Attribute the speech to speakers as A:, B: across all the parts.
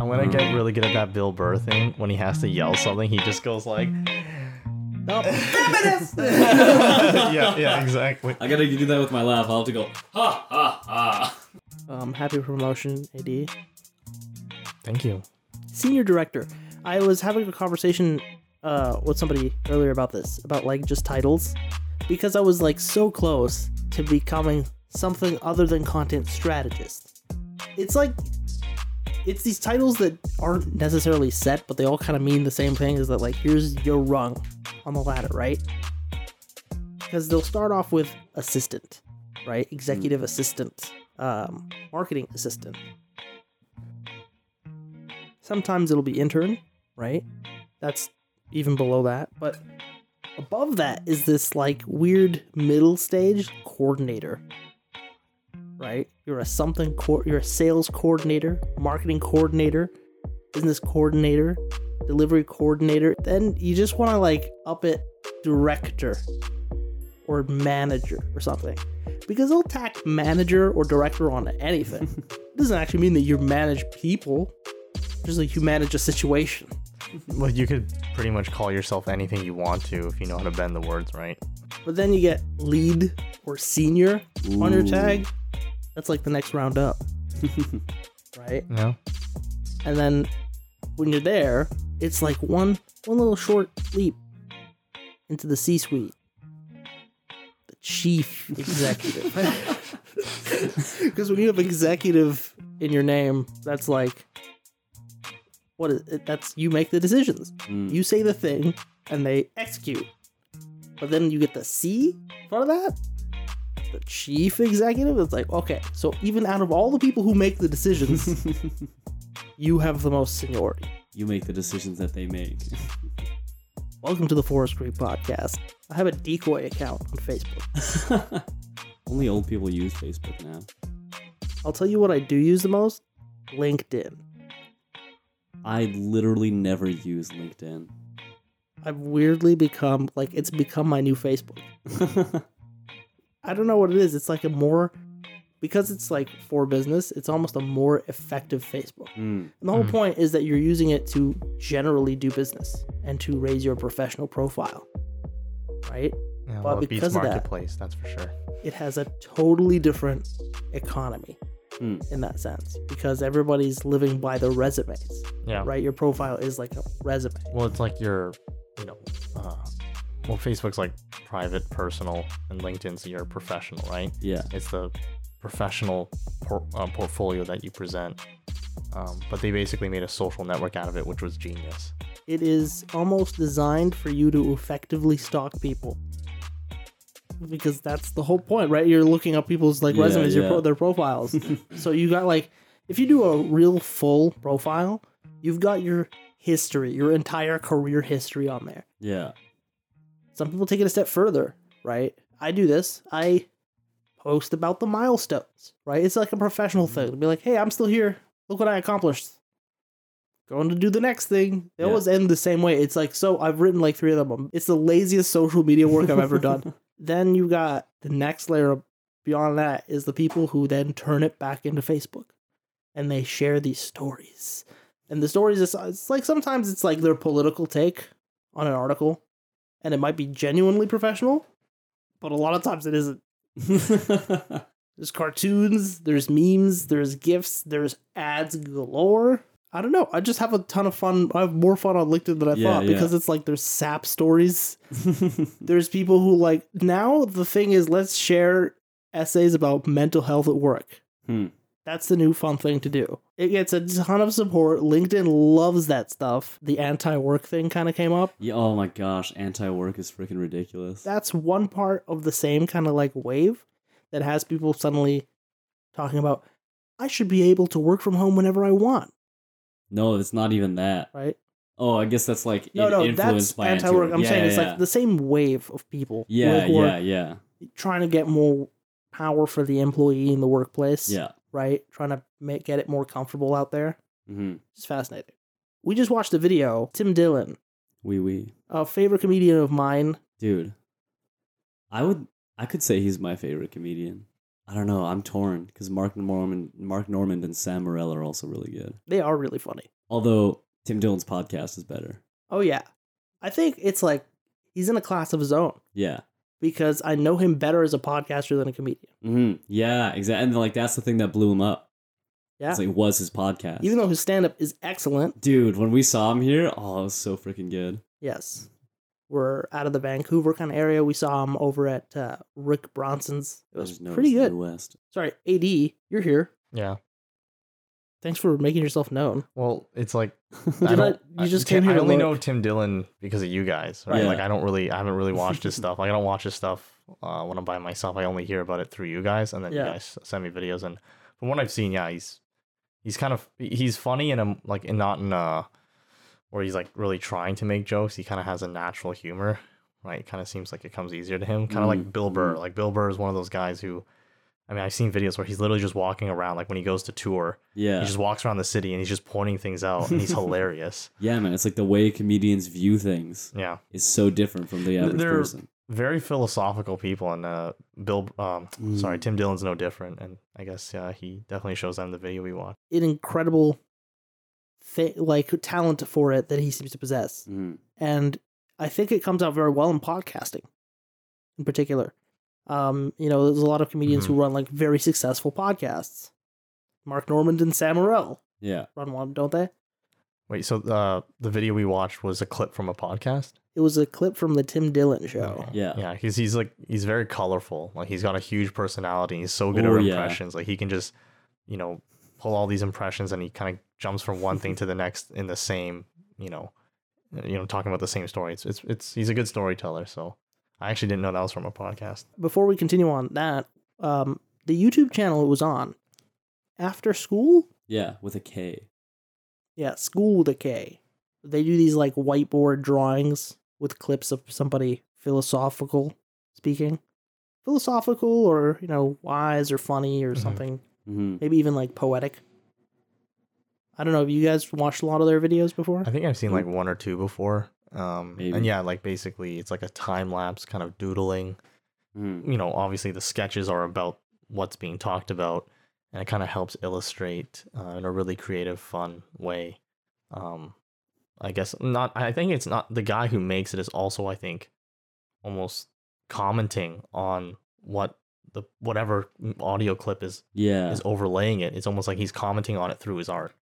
A: I'm gonna get really good at that Bill Burr thing. When he has to yell something, he just goes like,
B: Nope.
A: yeah, yeah, exactly.
C: I gotta do that with my laugh. I'll have to go ha ha ha.
B: um, happy promotion, AD.
A: Thank you.
B: Senior director. I was having a conversation uh, with somebody earlier about this, about like just titles, because I was like so close to becoming something other than content strategist. It's like it's these titles that aren't necessarily set, but they all kind of mean the same thing. Is that like here's your rung on the ladder, right? Because they'll start off with assistant, right? Executive assistant, um, marketing assistant. Sometimes it'll be intern, right? That's even below that. But above that is this like weird middle stage coordinator, right? You're a something, co- you're a sales coordinator, marketing coordinator, business coordinator, delivery coordinator. Then you just want to like up it director or manager or something. Because they'll tack manager or director on anything. it doesn't actually mean that you manage people, just like you manage a situation.
A: Well, you could pretty much call yourself anything you want to if you know how to bend the words right.
B: But then you get lead or senior on your tag. That's like the next round up, right?
A: Yeah.
B: And then when you're there, it's like one one little short leap into the C-suite. The chief executive. Because when you have executive in your name, that's like what is it? That's you make the decisions.
C: Mm.
B: You say the thing and they execute. But then you get the C in front of that? The chief executive? It's like, okay, so even out of all the people who make the decisions, you have the most seniority.
C: you make the decisions that they make.
B: Welcome to the Forest Creek Podcast. I have a decoy account on Facebook.
C: Only old people use Facebook now.
B: I'll tell you what I do use the most LinkedIn.
C: I literally never use LinkedIn.
B: I've weirdly become like it's become my new Facebook. I don't know what it is. It's like a more because it's like for business, it's almost a more effective Facebook.
C: Mm.
B: And the whole
A: Mhm.
B: point is that you're using it to generally do business and to raise your professional profile. Right?
A: yeah
B: But
A: well, it beats
B: because of that-
A: marketplace, that's for sure.
B: It has a totally different economy
C: Hmm.
B: in that sense because everybody's living by the resumes.
A: Yeah.
B: Right? Your profile is like a resume.
A: Well, it's like your, you know, uh, well, Facebook's like private, personal, and LinkedIn's your professional, right?
C: Yeah.
A: It's the professional por- uh, portfolio that you present. Um, but they basically made a social network out of it, which was genius.
B: It is almost designed for you to effectively stalk people. Because that's the whole point, right? You're looking up people's like
C: Yeah,
B: resumes, your pro- their profiles. so you got like, if you do a real full profile, you've got your history, your entire career history on there.
C: Yeah.
B: Some people take it a step further, right? I do this. I post about the milestones, right? It's like a professional mm-hmm. thing to be like, hey, I'm still here. Look what I accomplished. Going to do the next thing. They
C: Yeah.
B: always end the same way. It's like, so I've written like three of them. It's the laziest social media work I've ever done. Then you got the next layer beyond that is the people who then turn it back into Facebook and they share these stories. And the stories it's like sometimes it's like their political take on an article and it might be genuinely professional, but a lot of times it isn't. There's cartoons, there's memes, there's gifs, there's ads galore. I don't know. I just have a ton of fun. I have more fun on LinkedIn than I
C: Yeah,
B: thought
C: yeah.
B: because it's like there's sap stories. There's people who like now the thing is let's share essays about mental health at work.
C: Hmm.
B: That's the new fun thing to do. It gets a ton of support. LinkedIn loves that stuff. The anti-work thing kind of came up.
C: yeah. Oh my gosh, anti-work is freaking ridiculous.
B: that's one part of the same kind of like wave that has people suddenly talking about I should be able to work from home whenever I want,
C: no, it's not even that.
B: right?
C: Oh, I guess that's like
B: No, no,
C: influenced
B: that's
C: by
B: anti-work. I'm
C: yeah,
B: saying
C: yeah,
B: it's
C: yeah.
B: like the same wave of people.
C: yeah,
B: who are
C: yeah, yeah,
B: trying to get more power for the employee in the workplace.
C: yeah.
B: Right? Trying to make get it more comfortable out there.
C: Mm-hmm.
B: It's fascinating. We just watched a video. Tim Dillon,
C: Wee wee,
B: a favorite comedian of mine.
C: dude. I would, I could say he's my favorite comedian.
D: I don't know. I'm torn because Mark Normand, Mark Normand, and Sam Morril are also really good.
B: They are really funny.
D: Although Tim Dillon's podcast is better.
B: Oh yeah, I think it's like he's in a class of his own
D: Yeah.
B: Because I know him better as a podcaster than a comedian.
D: hmm Yeah. Exactly. And like that's the thing that blew him up.
B: Yeah,
D: It's like was his podcast.
B: even though his stand up is excellent.
D: dude, when we saw him here, oh, it was so freaking good.
B: Yes, we're out of the Vancouver kind of area. We saw him over at uh, Rick Bronson's. It was pretty good.
D: West.
B: Sorry, AD, you're here.
A: Yeah.
B: Thanks for making yourself known.
A: Well, it's like
B: Did
A: I don't.
B: I- you just
A: Tim-
B: came here
A: I
B: to
A: only
B: look.
A: know Tim Dillon because of you guys, right?
D: Yeah.
A: Like I don't really, I haven't really watched his stuff. Like I don't watch his stuff uh, when I'm by myself. I only hear about it through you guys, and then
B: Yeah.
A: you guys send me videos. And from what I've seen, yeah, he's he's kind of he's funny and I'm like and not in uh where he's like really trying to make jokes. He kind of has a natural humor, right? It kind of seems like it comes easier to him. Kind of like
D: Mm,
A: Bill Burr.
D: mhm.
A: Like Bill Burr is one of those guys who. I mean, I've seen videos where he's literally just walking around, like when he goes to tour,
D: Yeah.
A: he just walks around the city and he's just pointing things out, and he's hilarious.
D: yeah, man. It's like the way comedians view things
A: Yeah,
D: is so different from the average
A: They're-
D: person.
A: very philosophical people, and uh, Bill, um, sorry,
D: Mm.
A: Tim Dillon's no different, and I guess uh, he definitely shows that in the video we watched.
B: An incredible, thi- like talent for it that he seems to possess.
D: Mhm.
B: and I think it comes out very well in podcasting, in particular. Um, you know, there's a lot of comedians who run like very successful podcasts. Mark Normand and Sam Morril
D: Yeah.
B: run one, don't they?
A: Wait, so uh, the video we watched was a clip from a podcast?
B: It was a clip from the Tim Dillon show.
D: Yeah.
A: Yeah, because he's like he's very colorful. Like he's got a huge personality. He's so good
D: Oh,
A: at
D: yeah.
A: impressions. Like he can just, you know, pull all these impressions, and he kind of jumps from one thing to the next in the same, you know, you know, talking about the same story. It's it's it's he's a good storyteller. So I actually didn't know that was from a podcast.
B: Before we continue on that, um, the YouTube channel it was on, AfterSkool,
D: Yeah. With a K.
B: yeah, School with a K. They do these like whiteboard drawings with clips of somebody philosophical speaking, philosophical or you know wise or funny or
A: Mhm.
B: something,
D: hmm
B: maybe even like poetic. I don't know. Have you guys watched a lot of their videos before?
A: I think I've seen like one or two before. Um,
D: Maybe.
A: and yeah, like basically it's like a time lapse kind of doodling.
D: hmm
A: You know, obviously the sketches are about what's being talked about, and it kind of helps illustrate uh, in a really creative, fun way. Um, I guess not. I think it's not the guy who makes it is also I think almost commenting on what the whatever audio clip is
D: Yeah.
A: is overlaying it. It's almost like he's commenting on it through his art.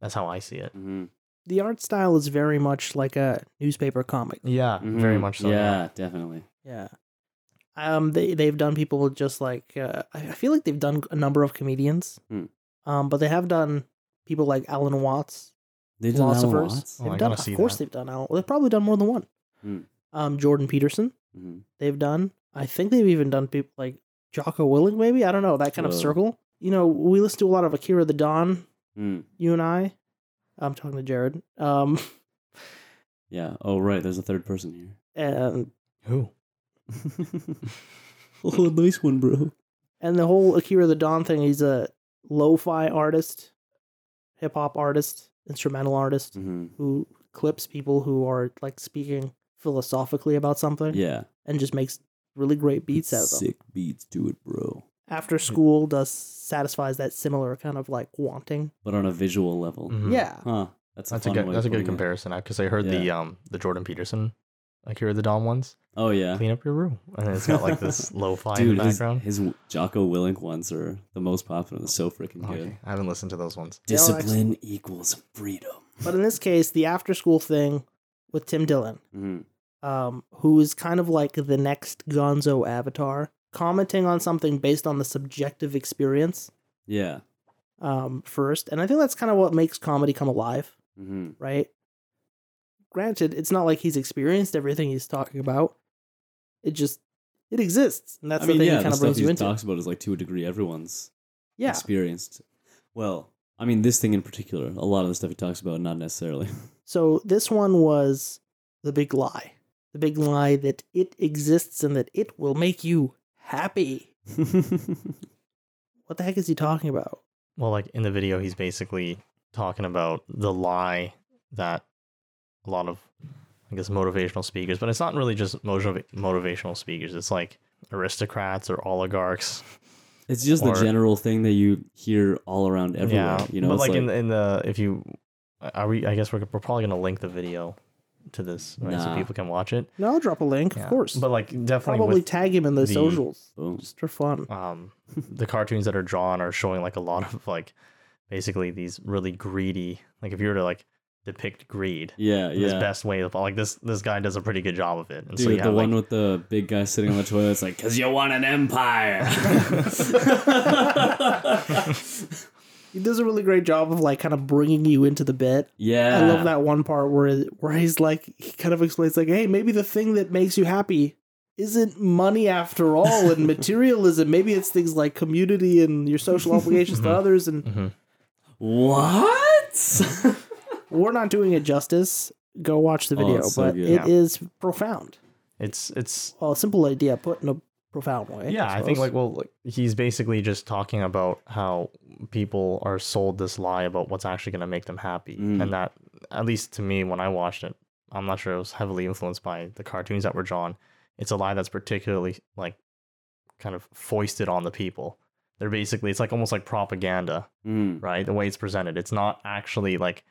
A: That's how I see it.
D: hmm
B: The art style is very much like a newspaper comic.
A: Yeah, very much so.
D: Mm-hmm. Yeah, definitely.
B: Yeah. Um, they they've done people just like uh, I I feel like they've done a number of comedians.
D: Hmm.
B: Um, but they have done people like Alan Watts,
D: They did Alan
B: philosophers.
D: Watts.
A: Oh,
B: They've
A: I
B: done,
A: gotta see
B: of course,
A: that.
B: they've done Alan. They've probably done more than one.
D: Hmm.
B: Um, Jordan Peterson.
D: hmm
B: They've done. I think they've even done people like Jocko Willink, maybe I don't know that kind of circle. You know, we listen to a lot of Akira the Don.
D: Mm.
B: You and I. I'm talking to Jarrod. Um,
D: Yeah. Oh, right. There's a third person here.
B: and
A: Who?
D: oh, nice one, bro.
B: and the whole Akira the Don thing. He's a lo-fi artist, hip hop artist, instrumental artist
D: hmm
B: who clips people who are like speaking philosophically about something
D: Yeah.
B: and just makes really great beats out of them.
D: Sick beats to it, bro.
B: AfterSkool does satisfies that similar kind of like wanting.
D: But on a visual level.
A: Mhm.
B: Yeah.
D: Huh. That's a,
A: That's a
D: fun
A: good
D: way
A: that's a
D: of
A: good
D: it.
A: comparison because I heard the
D: Yeah.
A: um the Jordan Peterson Akira the Don ones.
D: Oh yeah.
A: Clean up your room, and it's got like this lo-fi in
D: Dude,
A: the
D: his,
A: background.
D: his Jocko Willink ones are the most popular. They're so freaking good.
A: Okay, I haven't listened to those ones.
B: They are
D: Discipline equals freedom.
B: But in this case, the AfterSkool thing with Tim Dillon,
D: Mhm.
B: um, who is kind of like the next Gonzo avatar, commenting on something based on the subjective experience
D: Yeah.
B: um, first. And I think that's kind of what makes comedy come alive,
D: hmm
B: right? Granted, it's not like he's experienced everything he's talking about. It just it exists, and that's
D: I
B: the
D: mean,
B: thing
D: yeah, the
B: kind of brings you into.
D: talks about is like to a degree everyone's
B: Yeah,
D: experienced. Well, I mean, this thing in particular, a lot of the stuff he talks about, not necessarily.
B: So this one was the big lie. The big lie that it exists and that it will make you happy. What the heck is he talking about?
A: Well, like in the video, he's basically talking about the lie that a lot of, I guess, motivational speakers, but it's not really just motiv- motivational speakers. It's like aristocrats or oligarchs
D: It's just
A: Or-
D: the general thing that you hear all around everywhere.
A: yeah,
D: You know,
A: but
D: it's
A: like,
D: like,
A: in the, in the if you are we, I guess we're, we're probably gonna link the video to this, right? So people can watch it.
B: No, I'll drop a link,
A: Yeah.
B: of course.
A: But like definitely
B: Probably tag him in the,
A: the-
B: socials
D: boom.
B: just for fun.
A: um the cartoons that are drawn are showing like a lot of like basically these really greedy like if you were to like depict greed
D: yeah,
A: in his
D: yeah.
A: best way of like this this guy does a pretty good job of it and
D: Dude,
A: so you
D: the
A: have
D: one
A: like,
D: with the big guy sitting on the toilet, it's like, because you want an empire.
B: He does a really great job of like kind of bringing you into the bit.
D: yeah.
B: I love that one part where where he's like he kind of explains like, hey, maybe the thing that makes you happy isn't money after all and materialism. Maybe it's things like community and your social obligations to others. And
A: Mhm.
D: What?
B: we're not doing it justice. Go watch the
D: Oh,
B: video,
D: so
B: but
D: good.
B: it
A: Yeah.
B: is profound.
A: it's it's
B: Well, a simple idea put in a profound way.
A: yeah i think like well like, he's basically just talking about how people are sold this lie about what's actually going to make them happy
D: Mm.
A: and that at least to me when i watched it i'm not sure it was heavily influenced by the cartoons that were drawn it's a lie that's particularly like kind of foisted on the people they're basically it's like almost like propaganda
D: Mm.
A: right the way it's presented it's not actually like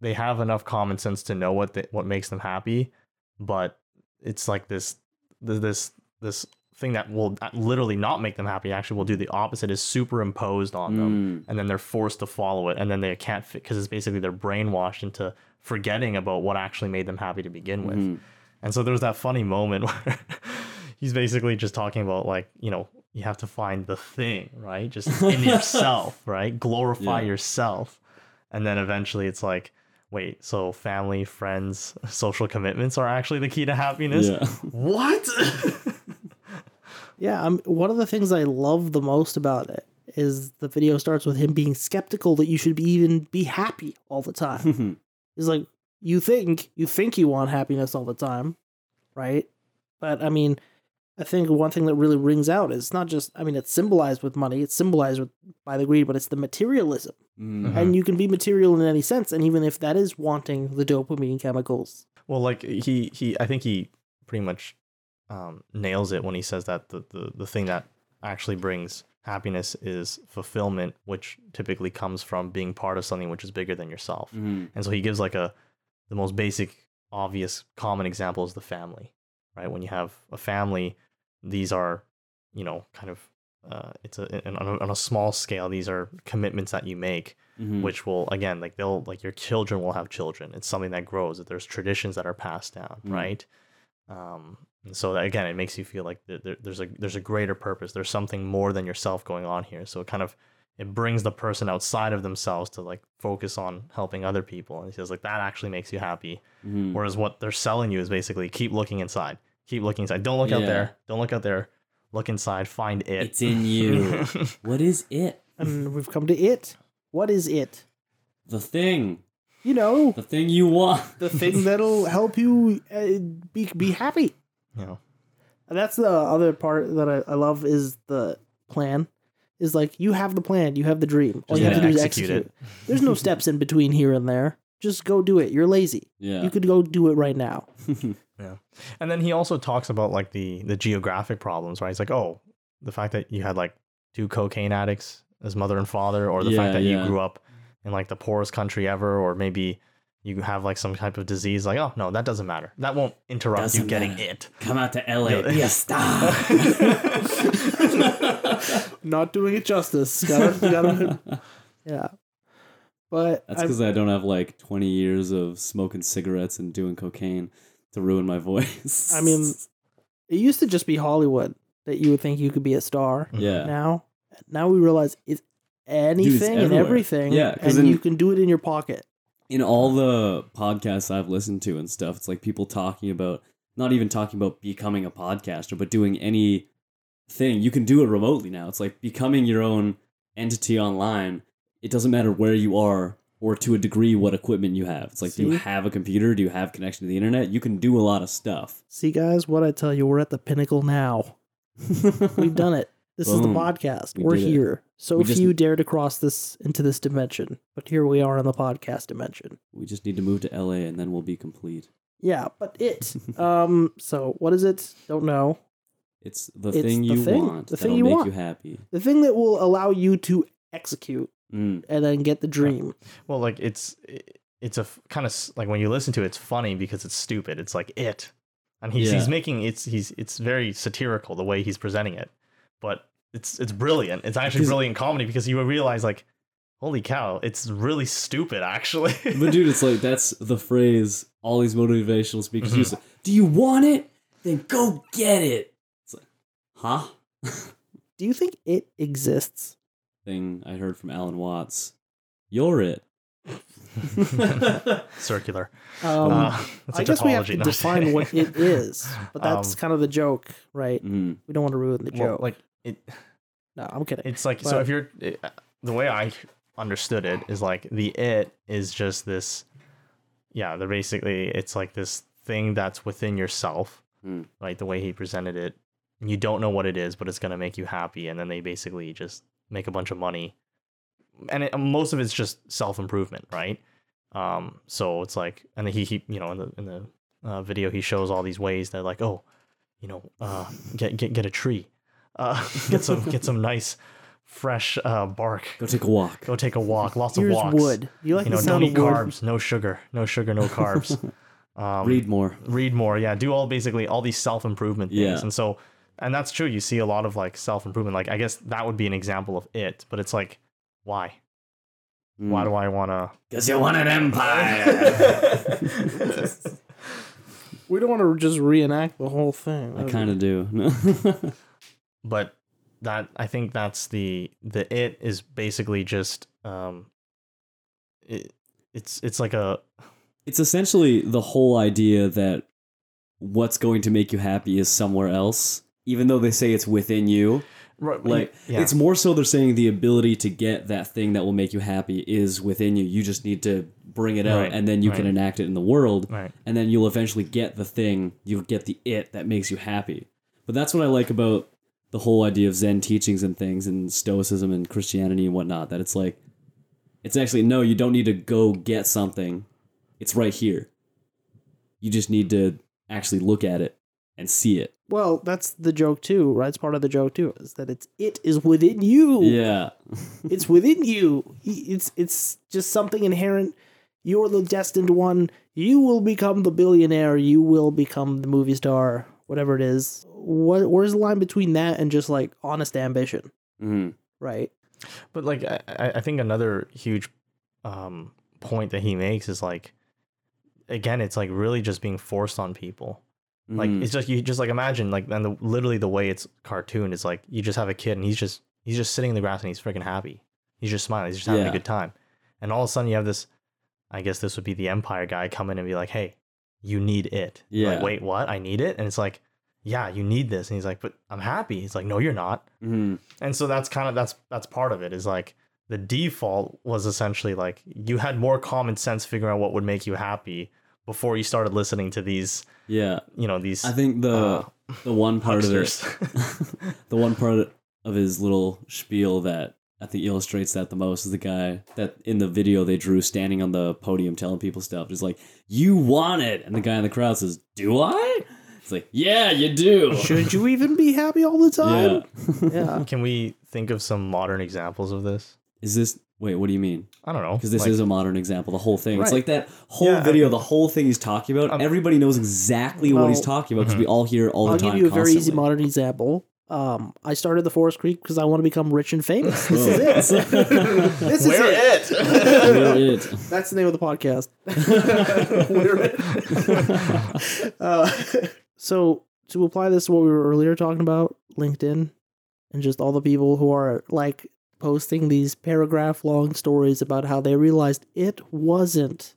A: they have enough common sense to know what they, what makes them happy but it's like this this this thing that will literally not make them happy actually will do the opposite is superimposed on them
D: Mm.
A: and then they're forced to follow it and then they can't fit because it's basically they're brainwashed into forgetting about what actually made them happy to begin with
D: Mhm.
A: and so there's that funny moment where he's basically just talking about like, you know, you have to find the thing, right? Just in yourself, right? Glorify
D: Yeah.
A: yourself. And then eventually it's like, wait, so family, friends, social commitments are actually the key to happiness?
D: Yeah.
A: What?
B: Yeah, um, one of the things I love the most about it is the video starts with him being skeptical that you should be even be happy all the time. He's like, you think you think you want happiness all the time, right? But I mean, I think one thing that really rings out is not just I mean it's symbolized with money, it's symbolized with, by the greed, but it's the materialism,
D: Mm.
B: and you can be material in any sense, and even if that is wanting the dopamine chemicals,
A: well, like he he I think he pretty much um, nails it when he says that the, the the thing that actually brings happiness is fulfillment, which typically comes from being part of something which is bigger than yourself.
D: Mm.
A: And so he gives like a the most basic, obvious, common example is the family, right? When you have a family, these are, you know, kind of uh, it's a on, a on a small scale. These are commitments that you make,
D: Mhm.
A: which will again like they'll like your children will have children. It's something that grows. That there's traditions that are passed down,
D: Mm.
A: right? Um, so that, again, it makes you feel like there, there- there's a there's a greater purpose. There's something more than yourself going on here. So it kind of it brings the person outside of themselves to like focus on helping other people. And he says like that actually makes you happy.
D: Mhm.
A: Whereas what they're selling you is basically keep looking inside, keep looking inside. Don't look out there. Don't look out there. Look inside. Find it.
D: It's in you. what is it?
B: and we've come to it. What is it?
D: The thing.
B: You know,
D: The thing you want.
B: the thing that'll help you uh, be be happy.
A: You know,
B: And that's the other part that I, I love is the plan. Is like you have the plan, you have the dream. All
A: Just
B: you have to do is
A: execute
B: execute.
A: it.
B: There's no steps in between here and there. Just go do it. You're lazy.
D: Yeah.
B: You could go do it right now.
A: Yeah. And then he also talks about like the the geographic problems, right? He's like, oh, the fact that you had like two cocaine addicts as mother and father, or the
D: Yeah,
A: fact that
D: yeah.
A: you grew up in like the poorest country ever, or maybe you have like some type of disease, like, oh no, that doesn't matter. That won't interrupt you
D: Doesn't
A: getting
D: matter.
A: it.
D: Come out to LA.
A: Yeah.
D: Be a star.
B: Not doing it justice. Gotta, gotta, yeah. But
D: That's because I don't have like 20 years of smoking cigarettes and doing cocaine to ruin my voice.
B: I mean, it used to just be Hollywood that you would think you could be a star. Mm-hmm.
D: yeah.
B: Now, now we realize it's anything and everything.
D: Yeah, 'cause
B: and
D: in-
B: you can do it in your pocket.
D: In all the podcasts I've listened to and stuff, it's like people talking about not even talking about becoming a podcaster, but doing any thing. You can do it remotely now. It's like becoming your own entity online. It doesn't matter where you are or to a degree what equipment you have. It's like, do you have a computer? Do you have connection to the internet? You can do a lot of stuff.
B: See, guys, what I tell you, we're at the pinnacle now. We've done it. This is the podcast.
D: We
B: are here. So
D: We just-
B: few dare to cross this into this dimension, but here we are in the podcast dimension.
D: We just need to move to LA and then we'll be complete.
B: Yeah, but it. um. So what is it? Don't know.
D: It's the
B: It's
D: thing
B: the
D: you
B: thing-
D: want.
B: the thing
D: that'll
B: you
D: make
B: want.
D: you happy.
B: The thing that will allow you to execute
D: Mm.
B: and then get the dream.
A: Well, like it's it's a kind of like when you listen to it, it's funny because it's stupid. It's like it, and he's he's making it's he's it's very satirical the way he's presenting it, but it's it's brilliant. It's actually
D: Because-
A: brilliant comedy because you realize like, holy cow, it's really stupid actually.
D: But dude, it's like that's the phrase all these motivational speakers
A: Mhm.
D: use. Do you want it? Then go get it. It's like, huh?
B: Do you think it exists?
D: Thing I heard from Alan Watts. You're it.
A: Circular.
B: Um,
A: uh, it's a
B: I guess we have
A: tautology,
B: to
A: not-
B: define what it is, but that's
A: Um,
B: kind of the joke, right?
D: Mm.
B: We don't want to ruin the
A: Well,
B: joke.
A: like it,
B: no, I'm kidding.
A: it's like so if you're it, the way I understood it is like the it is just this, yeah. They're basically it's like this thing that's within yourself,
D: Mm.
A: like the way he presented it. You don't know what it is, but it's gonna make you happy, and then they basically just make a bunch of money, and it, most of it's just self improvement, right? Um, so it's like, and then he, he you know, in the in the uh, video, he shows all these ways that like, oh, you know, uh, get get get a tree, uh, get some get some nice fresh uh, bark.
D: Go take a walk.
A: Go take a walk. Lots
B: Here's
A: of walks.
B: wood. You like
A: You know,
B: the sound
A: eat
B: of wood?
A: carbs, no sugar, no sugar, no carbs. Um,
D: Read more.
A: read more. Yeah, do all basically all these self improvement things.
D: Yeah.
A: And so, and that's true. You see a lot of like self improvement. Like I guess that would be an example of it. But it's like, why? Why
D: Mm.
A: do I want to?
D: Because you want an empire.
B: We don't want to just reenact the whole thing.
D: I kind of do.
A: But that I think that's the the it is basically just um it, it's it's like a
D: it's essentially the whole idea that what's going to make you happy is somewhere else, even though they say it's within you. right Like
A: yeah.
D: it's more so they're saying the ability to get that thing that will make you happy is within you. You just need to bring it out
A: Right,
D: and then you can enact it in the world
A: right
D: and then you'll eventually get the thing, you'll get the it that makes you happy. But that's what I like about the whole idea of Zen teachings and things and Stoicism and Christianity and whatnot. That it's like, it's actually, no, you don't need to go get something. It's right here. You just need to actually look at it and see it.
B: Well, that's the joke too, right? It's part of the joke too, is that it's it is within you.
D: Yeah.
B: It's within you. It's it's just something inherent. You're the destined one. You will become the billionaire. You will become the movie star. Whatever it is. What where's the line between that and just like honest ambition,
D: hmm
B: right?
A: But like I, I I think another huge um point that he makes is like again it's like really just being forced on people. Like
D: Mm-hmm.
A: it's just you just like imagine like and the literally the way it's cartoon is like you just have a kid and he's just he's just sitting in the grass and he's freaking happy. He's just smiling. He's just having
D: Yeah.
A: a good time. And all of a sudden you have this I guess this would be the empire guy come in and be like, "Hey, you need it."
D: Yeah.
A: Like, wait, what? I need it? And it's like, "Yeah, you need this." And he's like, "But I'm happy." He's like, "No, you're not."
D: hmm
A: And so that's kind of that's that's part of it is like the default was essentially like you had more common sense figuring out what would make you happy before you started listening to these,
D: Yeah.
A: you know, these
D: I think the
A: uh,
D: the one part of it, the one part of his little spiel that I think illustrates that the most is the guy that in the video they drew standing on the podium telling people stuff. Just like, you want it. And the guy in the crowd says, Do I? It's like, Yeah, you do.
B: Should you even be happy all the time? Yeah. yeah.
A: Can we think of some modern examples of this?
D: Is this, wait, what do you mean?
A: I don't know.
D: Because this
A: like-
D: is a modern example, the whole thing. It's like that whole
A: Yeah,
D: video, the whole thing he's talking about.
A: Um,
D: everybody knows exactly what he's talking about because we all hear it all the time.
B: I'll give you a very easy modern example. Um, I started the Forest Creek because I want to become rich and famous. This is it. this is
A: We're
B: it.
A: it.
D: We're it.
B: That's the name of the podcast. We're it. uh, so to apply this to what we were earlier talking about, LinkedIn, and just all the people who are like posting these paragraph long stories about how they realized it wasn't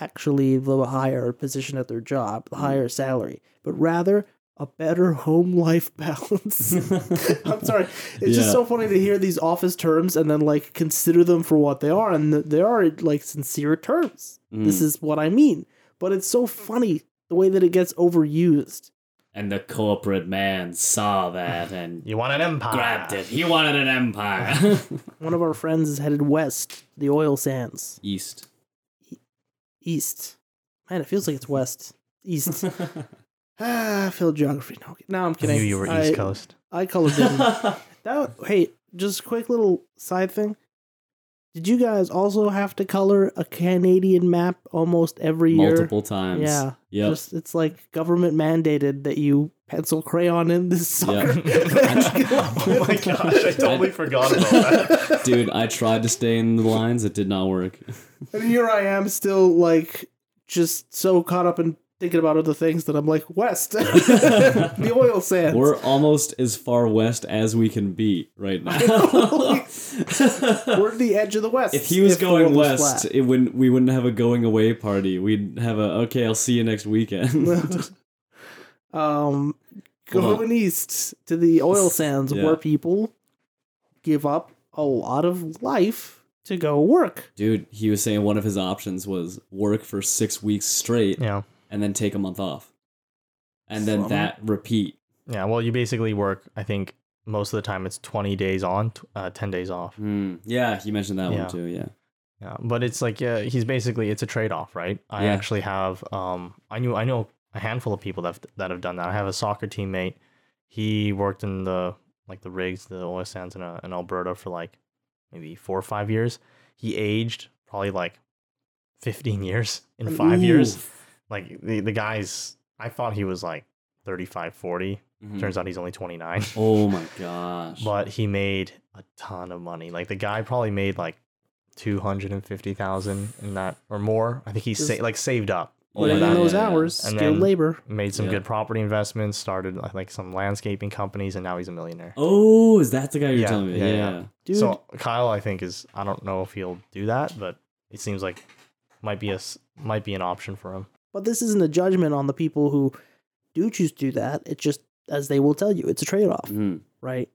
B: actually the higher position at their job, the higher salary, but rather a better home life balance. I'm sorry. It's just so funny to hear these office terms and then like consider them for what they are and they are like sincere terms. This
D: Mm.
B: is what I mean. But it's so funny the way that it gets overused.
C: And the corporate man saw that and
A: You want an empire?
C: grabbed it. He wanted an empire.
B: One of our friends is headed west, the oil sands.
D: East.
B: East. Man, it feels like it's west. East. Ah, I failed geography. No, no, I'm
A: I
B: kidding.
A: knew you were
B: I,
A: East Coast.
B: I colored in. that, hey, just a quick little side thing. Did you guys also have to color a Canadian map almost every year?
D: Multiple times.
B: Yeah.
D: Yep.
B: Just it's like government mandated that you pencil crayon in this sucker.
A: oh my gosh, I totally forgot about that.
D: Dude, I tried to stay in the lines. It did not work.
B: and here I am still like just so caught up in thinking about other things that I'm like, West. the oil sands.
D: We're almost as far west as we can be right now.
B: We're at the edge of the West.
D: if he was
B: if
D: going
B: world was
D: west, it wouldn't. We wouldn't have a going away party. We'd have a okay. I'll see you next weekend.
B: um,
D: Hold
B: going east to the oil sands
D: Yeah.
B: where people give up a lot of life to go work.
D: Dude, he was saying one of his options was work for six weeks straight
A: Yeah.
D: And then take a month off, and then that repeat.
A: Yeah. Well, you basically work, I think most of the time it's 20 days on, uh, 10 days off.
D: Hmm. Yeah, you mentioned that
A: Yeah.
D: one too. Yeah.
A: Yeah, but it's like yeah, he's basically it's a trade off, right? I
D: Yeah.
A: actually have um I knew I know a handful of people that have, that have done that. I have a soccer teammate. He worked in the like the rigs, the oil sands in, uh, in Alberta for like maybe four or five years. He aged probably like fifteen years in five years.
D: Oof.
A: Like the the guy's, I thought he was like 35, 40.
D: Mhm.
A: Turns out he's only twenty nine.
D: Oh my gosh.
A: but he made a ton of money. Like the guy probably made like two hundred and fifty thousand in that or more. I think he sa- like saved up,
B: Putting in those
D: yeah, yeah.
B: hours,
A: And
B: skilled
A: then-
B: labor.
A: made some
D: Yeah.
A: good property investments, started uh, like some landscaping companies, and now he's a millionaire.
D: Oh, is that the guy you're
A: Yeah,
D: telling me?
A: yeah,
D: Yeah.
A: yeah.
B: Dude,
A: So Kyle, I think is I don't know if he'll do that, but it seems like might be a might be an option for him.
B: But this isn't a judgment on the people who do choose to do that. It's just, as they will tell you, it's a trade off,
D: Mhm.
B: right?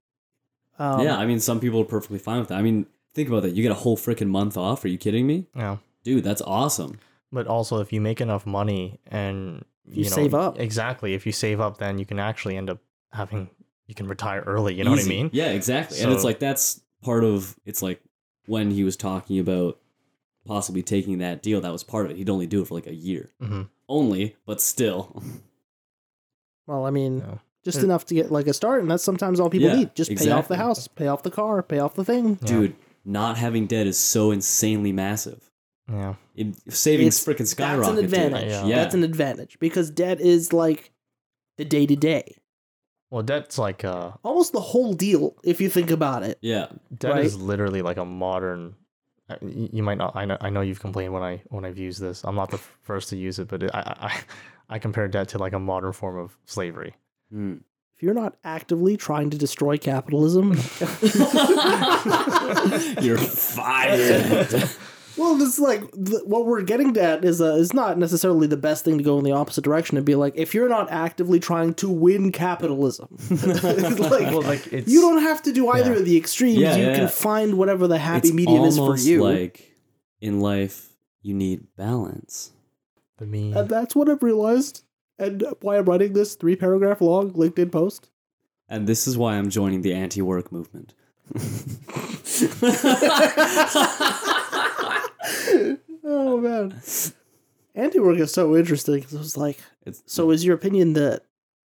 B: Um,
D: yeah, I mean, some people are perfectly fine with that. I mean, think about that. You get a whole freaking month off. Are you kidding me?
A: Yeah.
D: Dude, that's awesome.
A: But also, if you make enough money and
B: You
A: know,
B: save up.
A: exactly. If you save up, then you can actually end up having you can retire early. You know what I mean?
D: Yeah, exactly. and it's like that's part of it's like when he was talking about possibly taking that deal, that was part of it. He'd only do it for like a year.
A: hmm
D: Only, but still.
B: Well, I mean,
A: Yeah.
B: just
A: It-
B: enough to get like a start, and that's sometimes all people
D: Yeah,
B: need. Just pay off the house, pay off the car, pay off the thing.
A: Yeah.
D: Dude, not having debt is so insanely massive.
A: Yeah.
D: It, savings
B: It's-
D: freaking
B: That's an advantage.
A: Yeah.
D: Yeah.
B: That's an advantage because debt is like the day to day,
A: Well, debt's like uh,
B: almost the whole deal if you think about it.
D: yeah.
A: debt is literally like a modern. Uh, y- You might not. I know. I know you've complained when I when I've used this. I'm not the first to use it, but it, I, I I compare debt to like a modern form of slavery.
D: Hmm.
B: If you're not actively trying to destroy capitalism,
D: You're fired.
B: well, this is like th- what we're getting at is uh, is not necessarily the best thing to go in the opposite direction and be like, if you're not actively trying to win capitalism, it's like,
A: well, like it's
B: you don't have to do either
A: Yeah.
B: of the extremes.
D: Yeah,
B: you
D: yeah,
B: can
D: yeah.
B: find whatever the happy
D: it's
B: medium is for you.
D: like in life, you need balance.
A: the me.
B: And that's what I've realized, and why I'm writing this three paragraph long LinkedIn post.
D: And this is why I'm joining the anti work movement.
B: oh man, anti work is so interesting. 'cause It was like,
D: It's,
B: so is your opinion that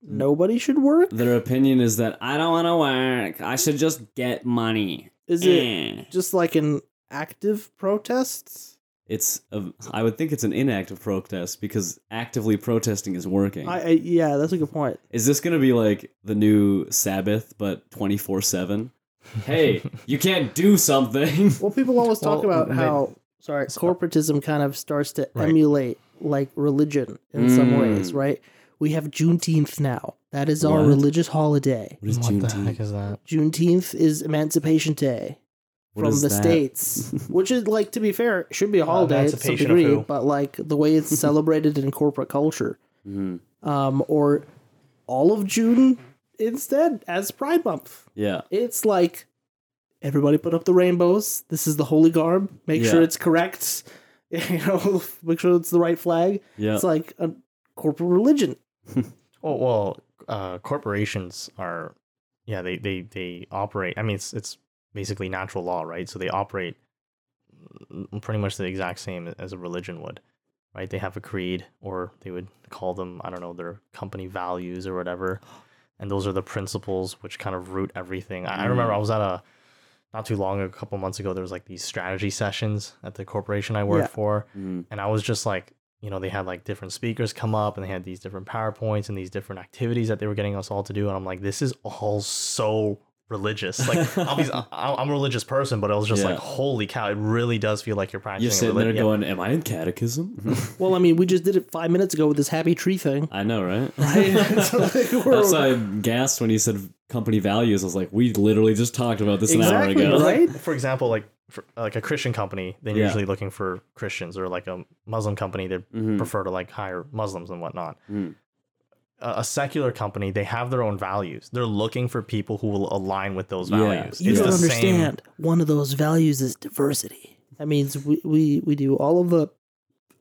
B: nobody should work?
D: their opinion is that I don't want to work. I should just get money.
B: Is it
D: Eh.
B: just like an active protest?
D: It's a, I would think it's an inactive protest because actively protesting is working.
B: I, I yeah, that's a good point.
D: is this going to be like the new Sabbath but 24/7? Hey, you can't do something.
B: Well, people always talk
A: Well,
B: about how sorry
A: So-
B: corporatism kind of starts to
A: Right.
B: emulate like religion in some
D: Mm.
B: ways, right? We have Juneteenth now. That is our
D: What?
B: religious holiday.
D: What is
A: what the
D: Juneteenth?
A: heck is that?
B: Juneteenth is Emancipation Day
D: What
B: from the
D: that?
B: states, which is like to be fair, should be a holiday to some degree, but like the way it's celebrated in corporate culture,
D: Mhm.
B: um, or all of June instead as Pride Month.
D: Yeah.
B: It's like everybody put up the rainbows. This is the holy garb. Make sure it's correct. You know, make sure it's the right flag.
D: Yeah.
B: It's like a corporate religion.
A: Oh well, uh, corporations are, yeah, they they they operate. I mean, it's it's basically natural law, right? So they operate mm, pretty much the exact same as a religion would. right? They have a creed, or they would call them, I don't know, their company values or whatever. And those are the principles which kind of root everything. I, I remember I was at a not too long, a couple months ago, there was like these strategy sessions at the corporation I worked
B: Yeah.
A: for,
D: Mhm.
A: and I was just like, you know, they had like different speakers come up, and they had these different powerpoints and these different activities that they were getting us all to do, and I'm like, this is all so religious. Like, obviously, I- I'm a religious person, but I was just
D: Yeah.
A: like, holy cow, it really does feel like you're practicing.
D: You're sitting there going, "Am I in catechism?"
B: Well, I mean, we just did it five minutes ago with this happy tree thing.
D: I know, right?
B: Right? So, like, we're-
D: That's why I gasped when you said company values. I was like, we literally just talked about this
B: Exactly,
D: an hour ago.
B: right?
A: for example, like for, like a Christian company, they're
D: Yeah.
A: usually looking for Christians, or like a Muslim company, they
D: Mhm.
A: prefer to like hire Muslims and whatnot.
D: Mm.
A: A, a secular company, they have their own values. They're looking for people who will align with those
D: Yeah.
A: values.
B: You
A: It's
B: don't
A: the same-
B: understand. One of those values is diversity. That means we, we, we do all of the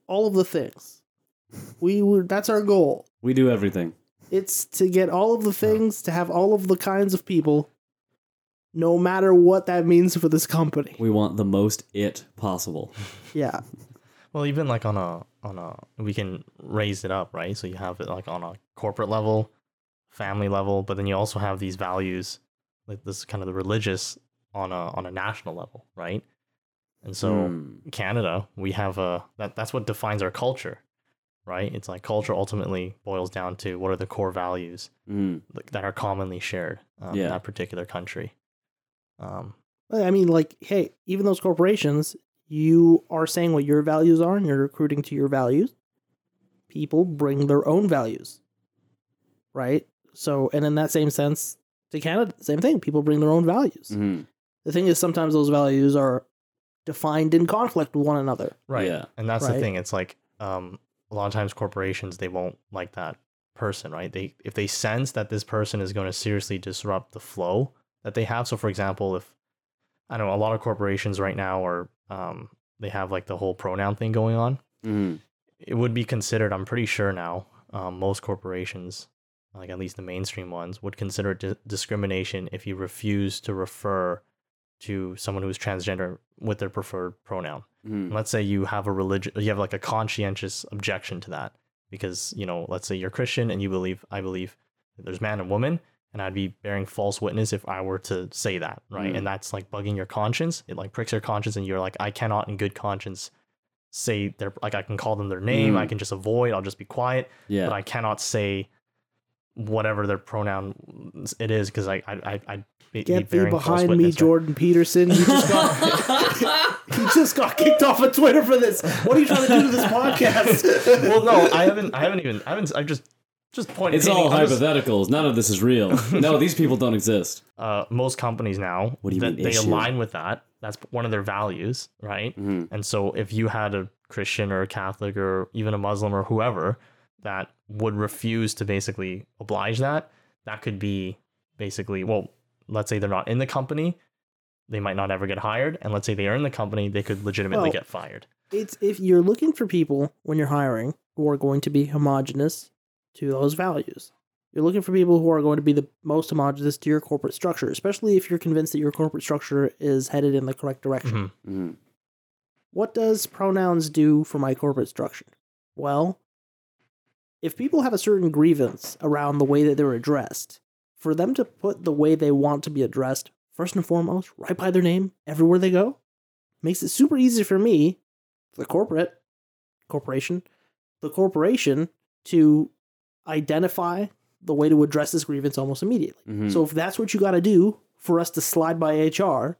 B: all of the things. We were that's our goal.
D: We do everything.
B: It's to get all of the things, to have all of the kinds of people, no matter what that means for this company.
D: We want the most it possible.
B: Yeah.
A: Well, even like on a on a we can raise it up, right? So you have it like on a corporate level, family level, but then you also have these values, like this kind of the religious on a on a national level, right? And so
D: Mm.
A: Canada, we have a that that's what defines our culture, right? It's like culture ultimately boils down to what are the core values
D: Mm.
A: that are commonly shared um,
D: Yeah.
A: in that particular country. Um,
B: I mean, like, hey, even those corporations, you are saying what your values are and you're recruiting to your values. People bring their own values, right? So, and in that same sense, to Canada, same thing. People bring their own values.
D: Mhm.
B: The thing is, sometimes those values are defined in conflict with one another.
A: Right.
D: Yeah.
A: And that's
B: Right.
A: the thing. It's like um, a lot of times corporations they won't like that person, right? They if they sense that this person is going to seriously disrupt the flow that they have. So for example, if I don't know, a lot of corporations right now are um, they have like the whole pronoun thing going on.
D: Mhm.
A: It would be considered, I'm pretty sure now, um, most corporations, like at least the mainstream ones, would consider it di- discrimination if you refuse to refer to someone who's transgender with their preferred pronoun
D: Mhm.
A: let's say you have a religion you have like a conscientious objection to that because you know let's say you're christian and you believe i believe there's man and woman and i'd be bearing false witness if i were to say that right
D: Mm.
A: and that's like bugging your conscience it like pricks your conscience and you're like i cannot in good conscience say their like i can call them their name i
D: Mm.
A: can just avoid i'll just be quiet
D: Yeah.
A: but i cannot say whatever their pronoun it is because i i i I'd be, be
B: Get thee behind me,
A: witness, right?
B: Jordan Peterson. You just got you just got kicked off of Twitter for this. What are you trying to do to this podcast?
A: well no i haven't i haven't even i haven't i just just pointed
D: it's all
A: I'm just-
D: hypotheticals. None of this is real. no, these people don't exist.
A: uh, most companies now
D: What do you
A: that
D: mean
A: they
D: issue?
A: align with that. That's one of their values, right?
D: Mhm.
A: And so if you had a Christian or a Catholic or even a Muslim or whoever that would refuse to basically oblige that, that could be basically well, let's say they're not in the company, they might not ever get hired, and let's say they are in the company, they could legitimately
B: Well,
A: get fired.
B: it's if you're looking for people when you're hiring who are going to be homogenous to those values. You're looking for people who are going to be the most homogenous to your corporate structure, especially if you're convinced that your corporate structure is headed in the correct direction.
A: Mhm.
D: Mhm.
B: What does pronouns do for my corporate structure? Well, if people have a certain grievance around the way that they're addressed, for them to put the way they want to be addressed, first and foremost, right by their name everywhere they go, makes it super easy for me, the corporate corporation, the corporation to identify the way to address this grievance almost immediately.
D: Mhm.
B: So if that's what you got to do for us to slide by HR,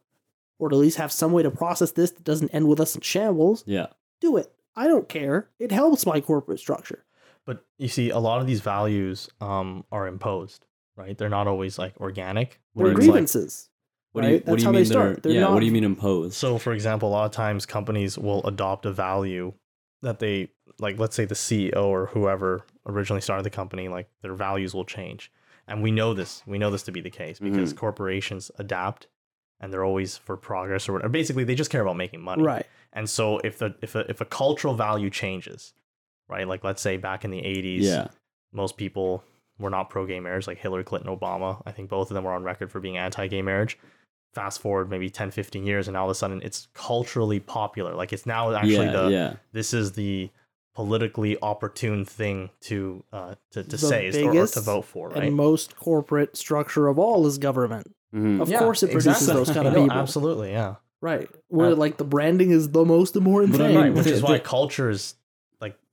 B: or to at least have some way to process this that doesn't end with us in shambles,
D: yeah.
B: do it. I don't care. It helps my corporate structure.
A: But you see, a lot of these values um, are imposed, right? They're not always like organic.
B: They're
A: where it's like-
B: grievances.
D: What do you
B: right?
D: What
B: That's
D: do you
B: how they
D: mean?
B: start.
D: They're,
B: They're
D: yeah. What do you mean impose?
A: So, for example, a lot of times companies will adopt a value that they like. Let's say the CEO or whoever originally started the company, like their values will change, and we know this. We know this to be the case because corporations adapt, and they're always for progress or whatever. Basically, they just care about making money.
B: Right.
A: And so, if the if a if a cultural value changes, right? Like let's say back in the '80s,
D: yeah.
A: most people were not pro gay marriage, like Hillary Clinton, Obama. I think both of them were on record for being anti gay marriage. Fast forward maybe 10, 15 years, and all of a sudden it's culturally popular. Like it's now actually
D: yeah.
A: the
D: yeah.
A: this is the politically opportune thing to uh to, to
B: The
A: say or, or to vote for, right?
B: And most corporate structure of all is government.
D: Mhm.
B: Of
A: Yeah,
B: course, it produces
A: exactly.
B: those kind of
A: No,
B: people.
A: Absolutely, yeah.
B: Right. Where
A: Uh,
B: like the branding is the most important thing.
A: right, which is why
D: the-
A: culture is like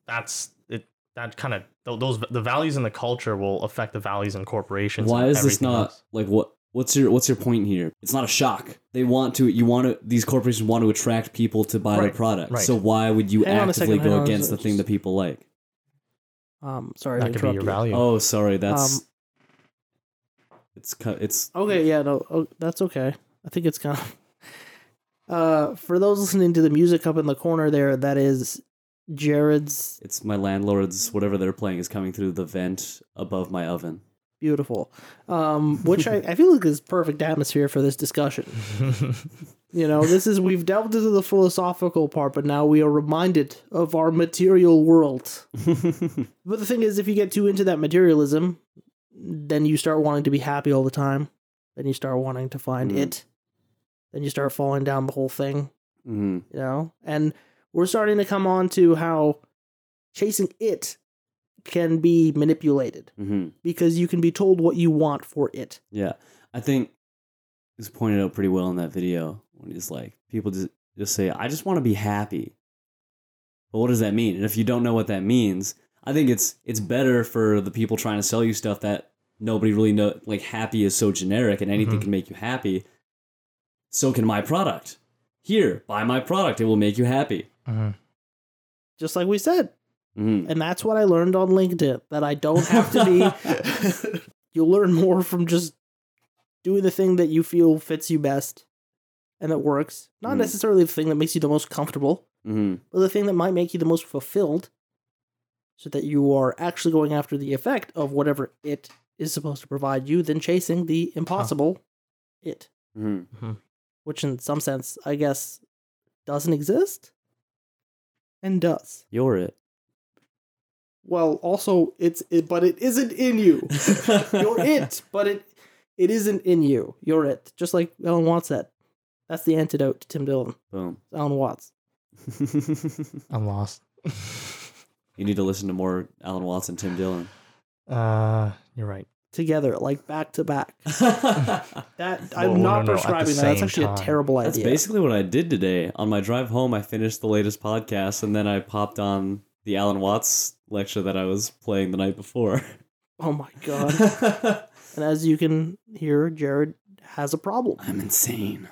A: that's it. That kind of those the values in the culture will affect the values in corporations.
D: Why is this not
A: else.
D: like what? What's your What's your point here? It's not a shock. They want to. You want to. These corporations want to attract people to buy their product.
A: right.
D: So why would you
B: Hang
D: actively
B: second,
D: go
B: on a
D: against the
B: second,
D: thing that people like?
B: um, sorry
A: that
B: to
A: could be
B: interrupt
A: your
B: you.
A: value?
D: Oh, sorry. That's.
B: Um,
D: it's cu- it's
B: Okay, yeah, no, oh, that's okay. I think it's kind of. Uh, for those listening to the music up in the corner there, that is Jarrod's
D: it's my landlord's whatever they're playing is coming through the vent above my oven.
B: beautiful, um, which I, I feel like is perfect atmosphere for this discussion. You know, this is we've delved into the philosophical part, but now we are reminded of our material world. But the thing is, if you get too into that materialism, then you start wanting to be happy all the time. Then you start wanting to find
D: Mhm.
B: it. Then you start falling down the whole thing,
D: hmm
B: you know? And we're starting to come on to how chasing it can be manipulated
D: hmm
B: because you can be told what you want for it.
D: Yeah, I think it was pointed out pretty well in that video when he's like, people just just say, "I just want to be happy." But what does that mean? And if you don't know what that means, I think it's it's better for the people trying to sell you stuff that nobody really know. Like happy is so generic, and anything
A: Mhm.
D: can make you happy. So can my product. Here, buy my product; it will make you happy.
A: Mhm.
B: Just like we said.
D: Mhm.
B: And that's what I learned on LinkedIn that I don't have to be. You'll learn more from just doing the thing that you feel fits you best and that works. Not
D: Mm.
B: necessarily the thing that makes you the most comfortable,
D: Mhm.
B: but the thing that might make you the most fulfilled so that you are actually going after the effect of whatever it is supposed to provide you than chasing the impossible it,
D: Mhm.
B: which in some sense, I guess, doesn't exist and does.
D: You're it.
B: Well, also it's it, but it isn't in you. You're it, but it it isn't in you. You're it. Just like Alan Watts said. That's the antidote to Tim Dillon.
D: Boom.
B: Alan Watts.
A: I'm lost.
D: you need to listen to more Alan Watts and Tim Dillon.
A: uh, you're right.
B: Together, like back to back. That I'm
A: Whoa,
B: not
A: no, no,
B: prescribing that. That's actually
A: time.
B: a terrible idea.
D: That's basically what I did today. On my drive home, I finished the latest podcast, and then I popped on the Alan Watts lecture that I was playing the night before.
B: oh my god. and as you can hear, Jarrod has a problem.
D: I'm insane.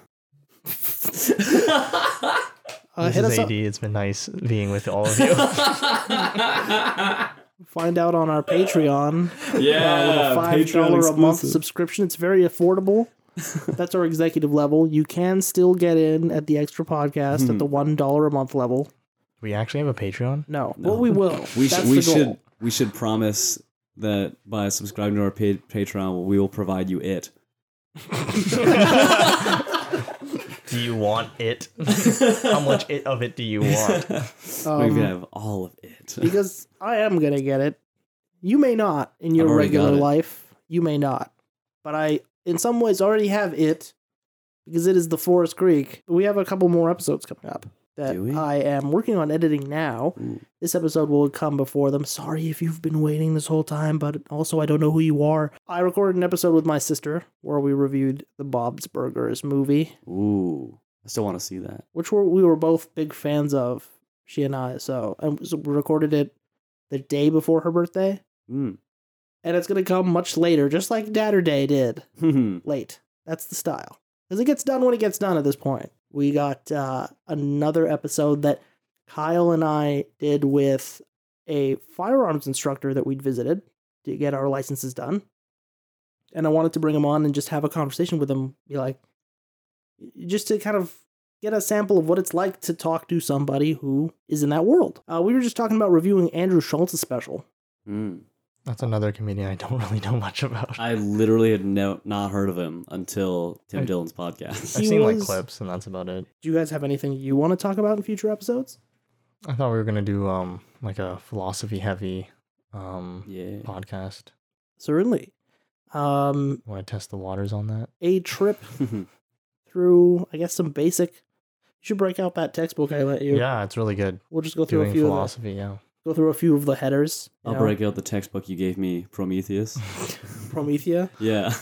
B: Uh,
A: this
B: hit
A: is
B: us
A: AD.
B: up.
A: It's been nice being with all of you.
B: Find out on our Patreon. uh, with
D: yeah,
B: a five
D: Patreon
B: dollar a month subscription. It's very affordable. That's our executive level. You can still get in at the extra podcast at the one dollar a month level.
A: we actually have a Patreon.
B: No,
D: No.
B: well we will.
D: we
B: That's
D: should we
B: the goal.
D: should we should promise that by subscribing to our pa- Patreon, we will provide you it.
A: Do you want it? How much it of it do you want?
D: we
B: Um,
D: can have all of it.
B: because I am gonna get it. You may not in your
D: already
B: regular
D: got it.
B: life. You may not, but I, in some ways, already have it because it is the Forest Creek. We have a couple more episodes coming up that I am working on editing now.
D: Ooh.
B: This episode will come before them. Sorry if you've been waiting this whole time, but also I don't know who you are. I recorded an episode with my sister where we reviewed the Bob's Burgers movie,
D: Ooh, I still want to see that.
B: which were, we were both big fans of. She and I. So and so we recorded it the day before her birthday,
D: Mm.
B: and it's gonna come much later, just like Datter Day did. Late. That's the style. Because it gets done when it gets done at this point. We got uh, another episode that Kyle and I did with a firearms instructor that we'd visited to get our licenses done. And I wanted to bring him on and just have a conversation with him, be like, just to kind of get a sample of what it's like to talk to somebody who is in that world. Uh, we were just talking about reviewing Andrew Schulz's special.
D: Mm.
A: That's another comedian I don't really know much about.
D: I literally had no, not heard of him until Tim
A: I-
D: Dillon's podcast.
A: I've
B: he
A: seen like clips, and that's about it.
B: Do you guys have anything you want to talk about in future episodes?
A: I thought we were gonna do um like a philosophy heavy um
D: yeah.
A: podcast.
B: Certainly. Um,
A: Want to test the waters on that?
B: a trip through, I guess, some basic. You should break out that textbook I let you.
A: Yeah, it's really good.
B: We'll just go through
A: Doing
B: a few of
A: philosophy. Yeah.
B: Go through a few of the headers.
D: I'll
B: know.
D: break out the textbook you gave me, Prometheus.
B: Promethea.
D: yeah.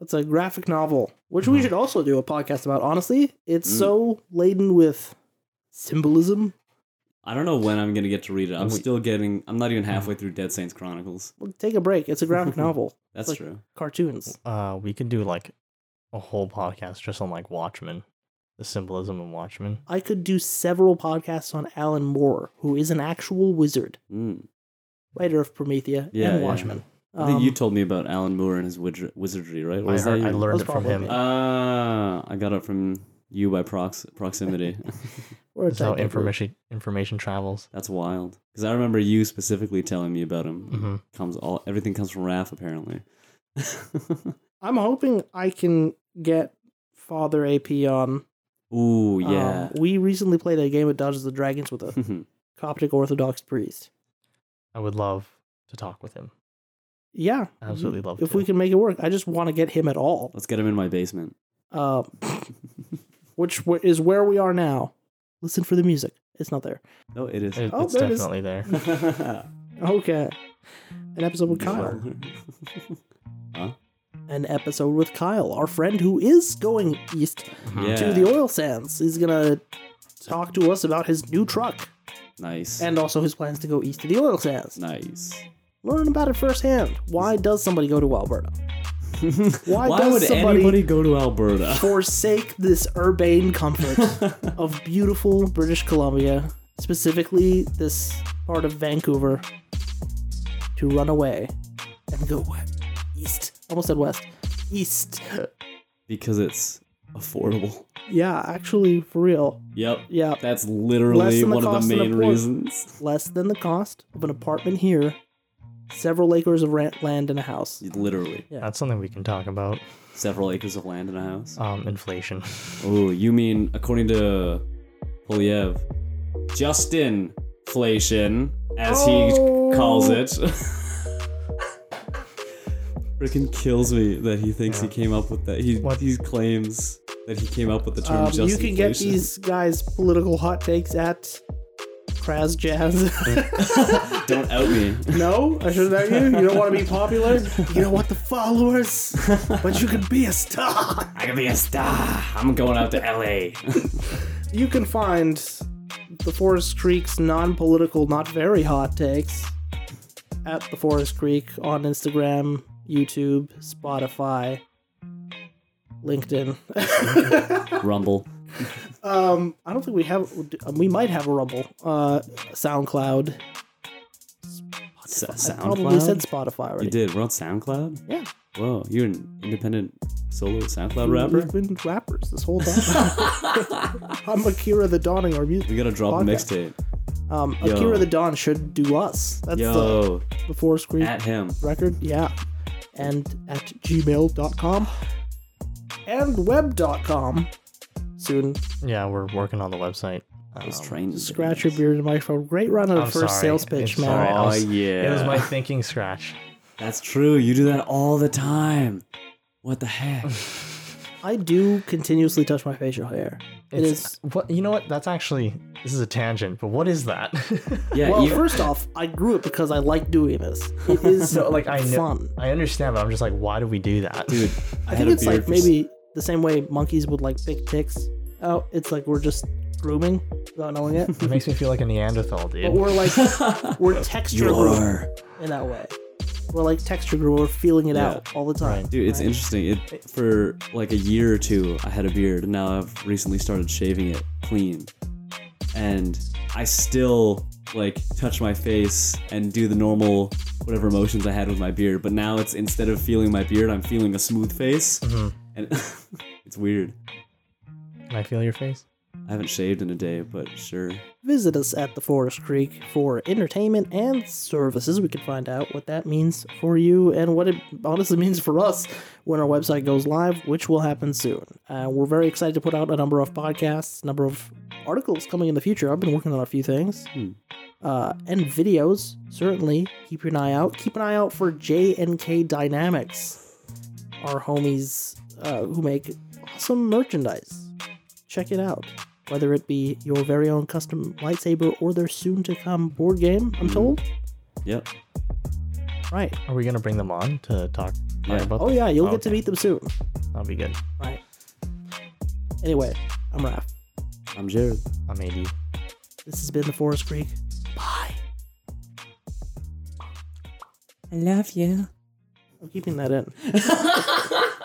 B: It's a graphic novel, which
D: Mm-hmm.
B: we should also do a podcast about. Honestly, it's
D: Mm.
B: so laden with symbolism.
D: I don't know when I'm gonna get to read it. I'm still getting. I'm not even halfway through Dead Saints Chronicles.
B: Well, Take a break. It's a graphic novel.
D: That's
B: like-
D: true.
B: Cartoons.
A: Uh, we could do like a whole podcast just on like Watchmen, the symbolism of Watchmen.
B: I could do several podcasts on Alan Moore, who is an actual wizard,
D: Mm.
B: writer of Promethea
D: Yeah,
B: and
D: yeah.
B: Watchmen.
D: I think you
B: Um,
D: told me about Alan Moore and his wizardry, right?
A: I, heard,
D: that
A: I learned it from him.
B: probably-
D: Ah, I got it from you by prox- proximity.
A: That's how information information travels.
D: That's wild. Because I remember you specifically telling me about him.
A: hmm
D: Comes all everything comes from Raph apparently.
B: I'm hoping I can get Father AP on.
D: Ooh
B: Um,
D: yeah.
B: we recently played a game of Dungeons and Dragons with a Coptic Orthodox priest.
A: I would love to talk with him.
B: Yeah,
A: Absolutely love
B: if
A: to.
B: we can make it work. I just want to get him at all.
D: Let's get him in my basement.
B: Uh, which is where we are now. Listen for the music. It's not there.
D: no, it is.
A: It-
B: Oh,
A: it's
B: there it is.
A: definitely there.
B: Okay. An episode with Kyle. An episode with Kyle, our friend who is going east
D: yeah.
B: to the oil sands. He's gonna talk to us about his new truck
D: Nice.
B: and also his plans to go east to the oil sands.
D: nice.
B: Learn about it firsthand. Why does somebody go to Alberta?
D: Why,
B: does
D: would
B: somebody-
D: anybody go to Alberta?
B: Forsake this urbane comfort of beautiful British Columbia, specifically this part of Vancouver, to run away and go east. Almost said west. East.
D: because it's affordable.
B: Yeah, actually, for real.
D: Yep.
B: Yeah,
D: That's literally one of the main
B: apart-
D: reasons.
B: less than the cost of an apartment here, several acres of rent, land, and a house.
D: Literally.
B: Yeah.
A: That's something we can talk about.
D: Several acres of land in a house.
A: Um, inflation.
D: Oh, you mean according to Poilievre, Justin inflation, as
B: Oh.
D: he calls it. Freaking kills me that he thinks he came up with that. He
A: What?
D: he claims that he came up with the term
B: Um,
D: Justin
B: you can get these guys' political hot takes at Kraz Jazz.
D: Don't out me.
B: no, I shouldn't out you. You don't want to be popular. You don't want the followers, but you can be a star.
D: I can be a star. I'm going out to LA.
B: You can find the Forest Creek's non-political, not very hot takes at the Forest Creek on Instagram, YouTube, Spotify, LinkedIn.
D: Rumble.
B: um, I don't think we have. We might have a Rumble, uh, SoundCloud.
D: S-
B: I probably
D: SoundCloud?
B: said Spotify already.
D: You did. We're on SoundCloud.
B: Yeah.
D: Whoa, you're an independent solo SoundCloud rapper.
B: We've been rappers this whole time. I'm Akira the Dawning, our music.
D: We gotta drop a
B: Podcast.
D: mixtape.
B: Um,
D: Yo.
B: Akira the Don should do us. That's the,
D: Yo,
B: the Forest Creek
D: at him.
B: record. Yeah. And at gmail.com and web.com soon.
A: Yeah, we're working on the website.
D: Those
A: Um,
D: train
B: Scratch your beard and microphone. Great run of the
A: I'm
B: first
A: sorry.
B: sales pitch,
A: It's
B: man.
A: sorry.
D: Oh
A: was-
D: yeah,
A: It was my thinking scratch.
D: That's true. You do that all the time. What the heck?
B: I do continuously touch my facial hair. It
A: It's, what you know what? That's actually this is a tangent, but what is that?
D: Yeah,
B: well.
D: you-
B: First off, I grew it because I like doing this. It is
A: No, like, I know-
B: fun.
A: I understand, but I'm just like, why do we do that,
D: dude.
B: I
D: had
B: think
D: a
B: it's like
D: for
B: maybe the same way monkeys would like pick ticks out. Oh, it's like we're just grooming without knowing it.
A: It makes me feel like a Neanderthal, dude.
B: but we're like we're texture
D: You
B: grooming
D: are.
B: in that way. We're like texture grooming. We're feeling it
D: Yeah.
B: out all the time.
A: Right.
D: Dude, it's
B: Right.
D: interesting. It for like a year or two, I had a beard, and now I've recently started shaving it clean, and I still like touch my face and do the normal whatever emotions I had with my beard. But now it's instead of feeling my beard, I'm feeling a smooth face,
A: Mhm.
D: and it's weird.
A: Can I feel your face?
D: I haven't shaved in a day, but sure.
B: Visit us at the Forest Creek for entertainment and services. We can find out what that means for you and what it honestly means for us when our website goes live, which will happen soon. Uh, we're very excited to put out a number of podcasts, number of articles coming in the future. I've been working on a few things.
D: Hmm.
B: Uh, and videos, certainly. Keep an eye out. Keep an eye out for J&K Dynamics, our homies uh, who make awesome merchandise. Check it out. Whether it be your very own custom lightsaber or their soon to come board game, I'm told.
D: Yep.
B: Right.
A: Are we gonna bring them on to talk talk
D: Yeah.
A: about?
B: Oh, yeah, you'll
A: Oh,
B: get to meet them soon.
A: That'll be good.
B: Right. Anyway, I'm Raph.
D: I'm Jarrod.
A: I'm AD.
B: This has been the Forest Creek. Bye.
D: I love you.
B: I'm keeping that in.